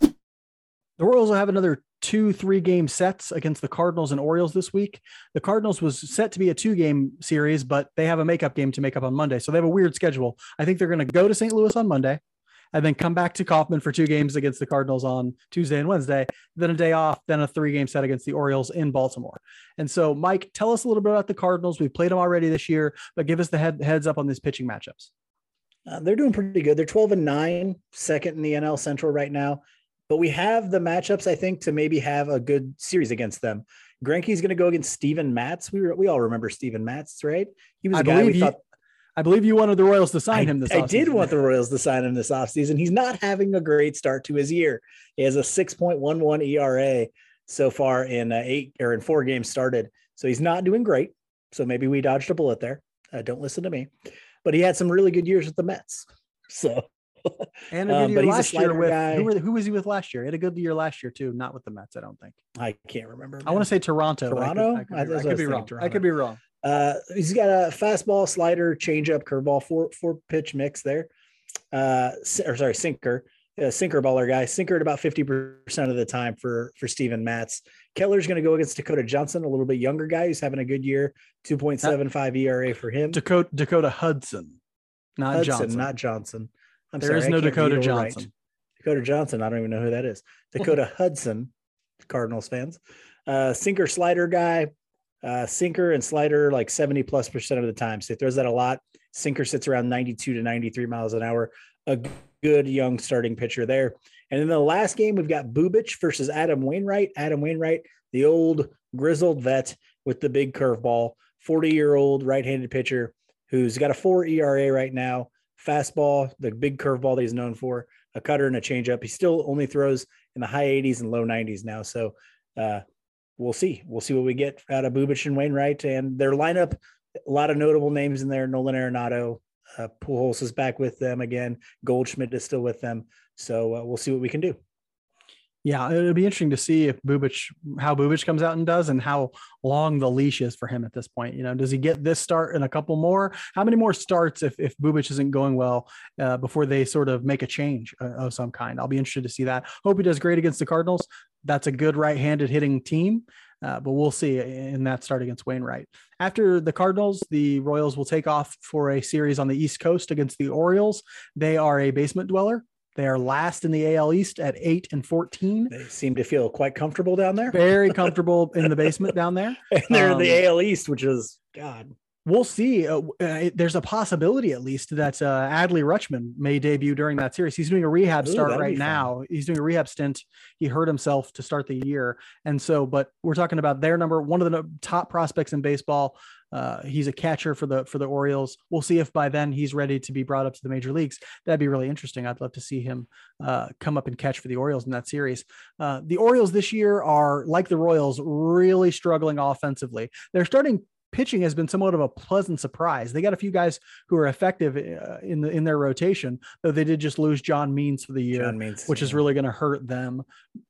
The Royals will have another two, three game sets against the Cardinals and Orioles this week. The Cardinals was set to be a two game series, but they have a makeup game to make up on Monday. So they have a weird schedule. I think they're going to go to St. Louis on Monday and then come back to Kauffman for two games against the Cardinals on Tuesday and Wednesday, then a day off, then a three game set against the Orioles in Baltimore. And so, Mike, tell us a little bit about the Cardinals. We've played them already this year, but give us the head, heads up on these pitching matchups. Uh, they're doing pretty good. They're 12 and 9, second in the NL Central right now. But we have the matchups, I think, to maybe have a good series against them. Greinke's going to go against Steven Matz. We were, we all remember Steven Matz, right? He was a I guy we thought I believe you wanted the Royals to sign I, him this I did want the Royals to sign him this offseason. He's not having a great start to his year. He has a 6.11 ERA so far in uh, eight or in four games started. So he's not doing great. So maybe we dodged a bullet there. Uh, don't listen to me. But he had some really good years with the Mets. So and a good um, year last year with who, were, who, was he with last year? He had a good year last year too, not with the Mets. I don't think. I can't remember. Man. I want to say Toronto. Toronto. I could, I could, I could be wrong. Toronto. I could be wrong. Uh, he's got a fastball, slider, changeup, curveball, four four pitch mix there. Uh, or sorry, sinker, uh, sinker baller guy, sinker at about fifty percent of the time for for Steven Matz. Keller's going to go against Dakota Johnson, a little bit younger guy who's having a good year, two point seven five ERA for him. Dakota Dakota Hudson, not Hudson, Johnson, not Johnson. I'm there sorry, is no Dakota Johnson. Right. Dakota Johnson, I don't even know who that is. Dakota Hudson, Cardinals fans. Uh, sinker slider guy, uh, sinker and slider like 70 plus percent of the time. So he throws that a lot. Sinker sits around 92 to 93 miles an hour. A good young starting pitcher there. And in the last game, we've got Bubic versus Adam Wainwright. Adam Wainwright, the old grizzled vet with the big curveball, 40 year old right handed pitcher who's got a four ERA right now. Fastball, the big curveball that he's known for, a cutter and a changeup. He still only throws in the high 80s and low 90s now. So uh, we'll see. We'll see what we get out of Bubic and Wainwright and their lineup. A lot of notable names in there. Nolan Arenado, uh, Pujols is back with them again. Goldschmidt is still with them. So uh, we'll see what we can do. Yeah, it'll be interesting to see if Bubic, how Bubic comes out and does, and how long the leash is for him at this point. You know, does he get this start and a couple more? How many more starts if if Bubic isn't going well uh, before they sort of make a change uh, of some kind? I'll be interested to see that. Hope he does great against the Cardinals. That's a good right-handed hitting team. Uh, but we'll see in that start against Wainwright. After the Cardinals, the Royals will take off for a series on the East Coast against the Orioles. They are a basement dweller. They are last in the AL East at eight and 14. They seem to feel quite comfortable down there. Very comfortable in the basement down there. And they're um, in the um, AL East, which is God. We'll see. Uh, uh, there's a possibility, at least, that uh, Adley Rutschman may debut during that series. He's doing a rehab Ooh, start right now. He's doing a rehab stint. He hurt himself to start the year, and so. But we're talking about their number one of the top prospects in baseball. Uh, he's a catcher for the for the Orioles. We'll see if by then he's ready to be brought up to the major leagues. That'd be really interesting. I'd love to see him uh, come up and catch for the Orioles in that series. Uh, the Orioles this year are like the Royals, really struggling offensively. They're starting pitching has been somewhat of a pleasant surprise. They got a few guys who are effective uh, in the in their rotation, though they did just lose John Means for the year, Means, which yeah. is really going to hurt them.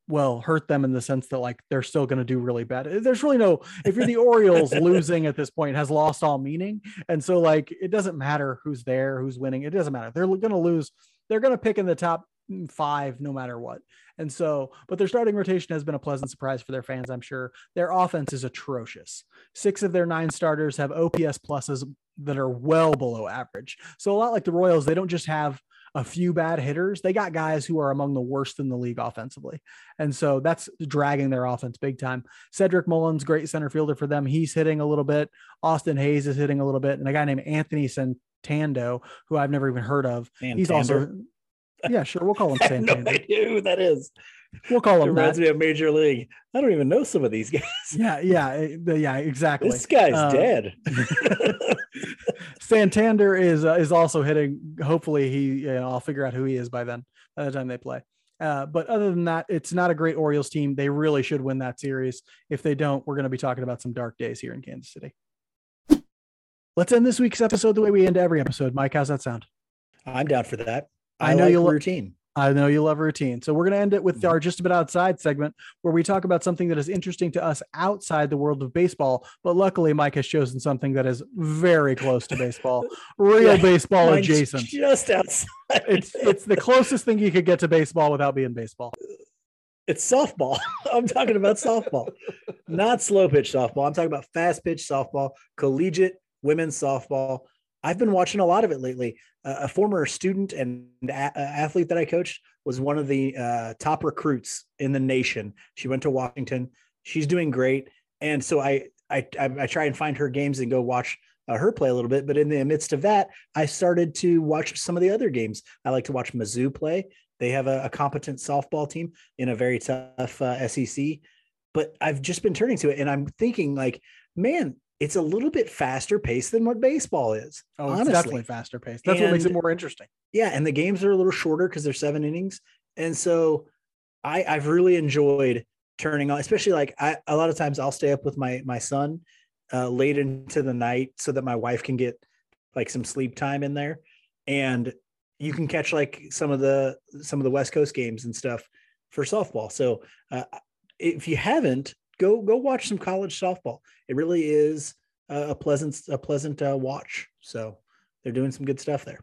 Well, hurt them in the sense that like they're still going to do really bad. There's really no if you're the Orioles, losing at this point has lost all meaning, and so like it doesn't matter who's there, who's winning. It doesn't matter. They're going to lose. They're going to pick in the top five no matter what. And so, but their starting rotation has been a pleasant surprise for their fans, I'm sure. Their offense is atrocious. Six of their nine starters have OPS pluses that are well below average. So, a lot like the Royals, they don't just have a few bad hitters. They got guys who are among the worst in the league offensively. And so that's dragging their offense big time. Cedric Mullins, great center fielder for them. He's hitting a little bit. Austin Hays is hitting a little bit. And a guy named Anthony Santando, who I've never even heard of. Santander. He's also yeah, sure. We'll call him Santander. no idea who that is. We'll call him. It reminds that. me of Major League. I don't even know some of these guys. Yeah, yeah, eh, yeah, exactly. This guy's uh, dead. Santander is uh, is also hitting. Hopefully, he. You know, I'll figure out who he is by then. By the time they play. Uh, but other than that, it's not a great Orioles team. They really should win that series. If they don't, we're going to be talking about some dark days here in Kansas City. Let's end this week's episode the way we end every episode. Mike, how's that sound? I'm down for that. I, I know like you love routine. I know you love routine. So we're going to end it with mm-hmm. our just a bit outside segment where we talk about something that is interesting to us outside the world of baseball. But luckily, Mike has chosen something that is very close to baseball, real yeah, baseball adjacent. Just outside. It's it's the closest thing you could get to baseball without being baseball. It's softball. I'm talking about softball, not slow pitch softball. I'm talking about fast pitch softball, collegiate women's softball. I've been watching a lot of it lately. Uh, a former student and a- athlete that I coached was one of the uh, top recruits in the nation. She went to Washington. She's doing great, and so I I I, try and find her games and go watch uh, her play a little bit. But in the midst of that, I started to watch some of the other games. I like to watch Mizzou play. They have a, a competent softball team in a very tough uh, SEC. But I've just been turning to it, and I'm thinking like, man, it's a little bit faster paced than what baseball is. Oh, it's honestly. definitely faster paced. That's what makes it more interesting. Yeah, and the games are a little shorter because they're seven innings, and so I I've really enjoyed turning on, especially like I a lot of times I'll stay up with my my son uh, late into the night so that my wife can get like some sleep time in there, and you can catch like some of the some of the West Coast games and stuff for softball. So uh, if you haven't, go go watch some college softball. It really is a, pleasant a pleasant uh, watch. So they're doing some good stuff there.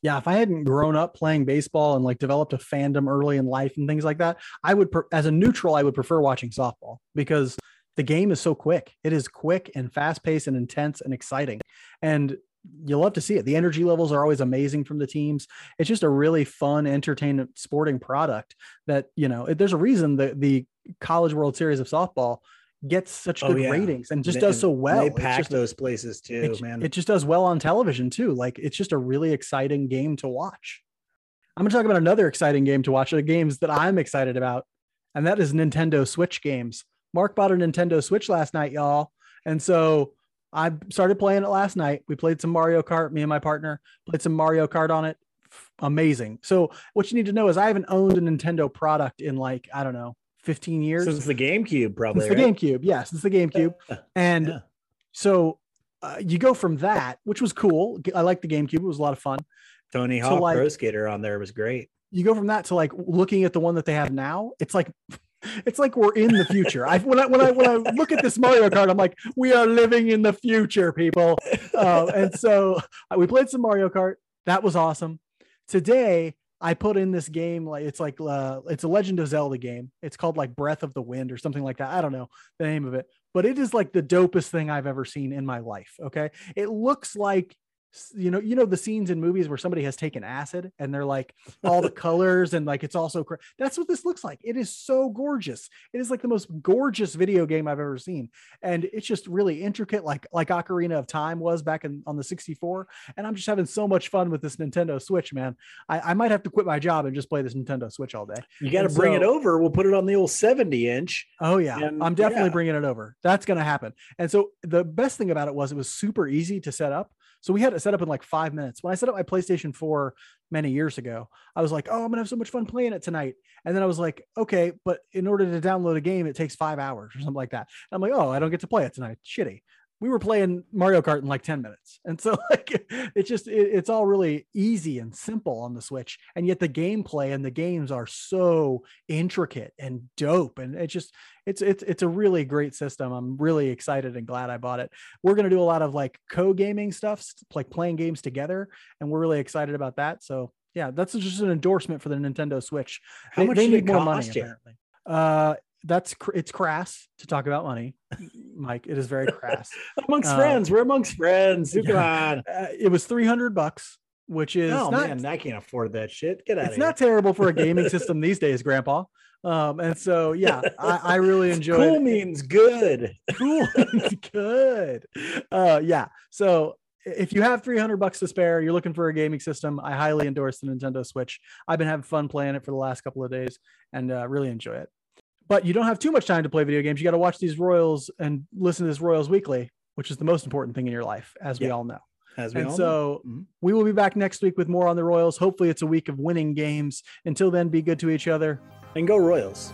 Yeah, if I hadn't grown up playing baseball and like developed a fandom early in life and things like that, I would, pre- as a neutral, I would prefer watching softball because the game is so quick. It is quick and fast paced and intense and exciting. And you love to see it. The energy levels are always amazing from the teams. It's just a really fun, entertainment, sporting product that, you know, there's a reason that the College World Series of softball gets such Oh, good yeah. ratings and just They- does so well. They pack just- those places too, it, man. it just does well on television too. Like it's just a really exciting game to watch. I'm going to talk about another exciting game to watch, the games that I'm excited about, and that is Nintendo Switch games. Marc bought a Nintendo Switch last night, y'all. And so I started playing it last night. We played some Mario Kart, me and my partner played some Mario Kart on it. Amazing. So what you need to know is I haven't owned a Nintendo product in like, I don't know, 15 years. Since the GameCube, probably. Since the right? GameCube. Yeah, since the GameCube. And Yeah. so uh, you go from that, which was cool. I like the GameCube. It was a lot of fun. Tony Hawk like- Pro Skater on there was great. You go from that to like looking at the one that they have now. It's like it's like we're in the future. I when I when I when I look at this Mario Kart, I'm like, we are living in the future, people. Uh, and so uh, we played some Mario Kart. That was awesome. Today I put in this game like it's like uh, it's a Legend of Zelda game. It's called like Breath of the Wind or something like that. I don't know the name of it, but it is like the dopest thing I've ever seen in my life. Okay, it looks like you know you know the scenes in movies where somebody has taken acid and they're like all the colors and like it's also cra- that's what this looks like it is so gorgeous it is like the most gorgeous video game i've ever seen and it's just really intricate like like ocarina of time was back in on the 64 and i'm just having so much fun with this nintendo switch man i, I might have to quit my job and just play this nintendo switch all day You got to bring it over. We'll put it on the old 70 inch. Oh yeah, And, I'm definitely yeah. bringing it over. That's going to happen. And so the best thing about it was it was super easy to set up. So we had it set up in like five minutes. When I set up my PlayStation 4 many years ago, I was like, "Oh, I'm gonna have so much fun playing it tonight." And then I was like, "Okay, but in order to download a game, it takes five hours or something like that." And I'm like, "Oh, I don't get to play it tonight. Shitty." We were playing Mario Kart in like 10 minutes. And so like it's just it, it's all really easy and simple on the Switch. And yet the gameplay and the games are so intricate and dope. And it's just it's it's it's a really great system. I'm really excited and glad I bought it. We're gonna do a lot of like co-gaming stuff, like playing games together, and we're really excited about that. So yeah, that's just an endorsement for the Nintendo Switch. How They- much they need more money, you? apparently. Uh, that's it's crass to talk about money, Mike. It is very crass. Amongst Uh, friends. We're amongst friends. Come yeah. on. Uh, it was 300 bucks, which is Oh, not man, I can't afford that shit. Get out of here. it's not terrible for a gaming system these days, Grandpa. Um, and so yeah, I, I really enjoyed Cool it. means good. cool means good uh yeah so if you have 300 bucks to spare you're looking for a gaming system i highly endorse the nintendo switch i've been having fun playing it for the last couple of days and uh, really enjoy it but you don't have too much time to play video games you got to watch these royals and listen to this royals weekly which is the most important thing in your life as we all know As we and all know. so Mhm. we will be back next week with more on the royals hopefully it's a week of winning games until then be good to each other And go Royals.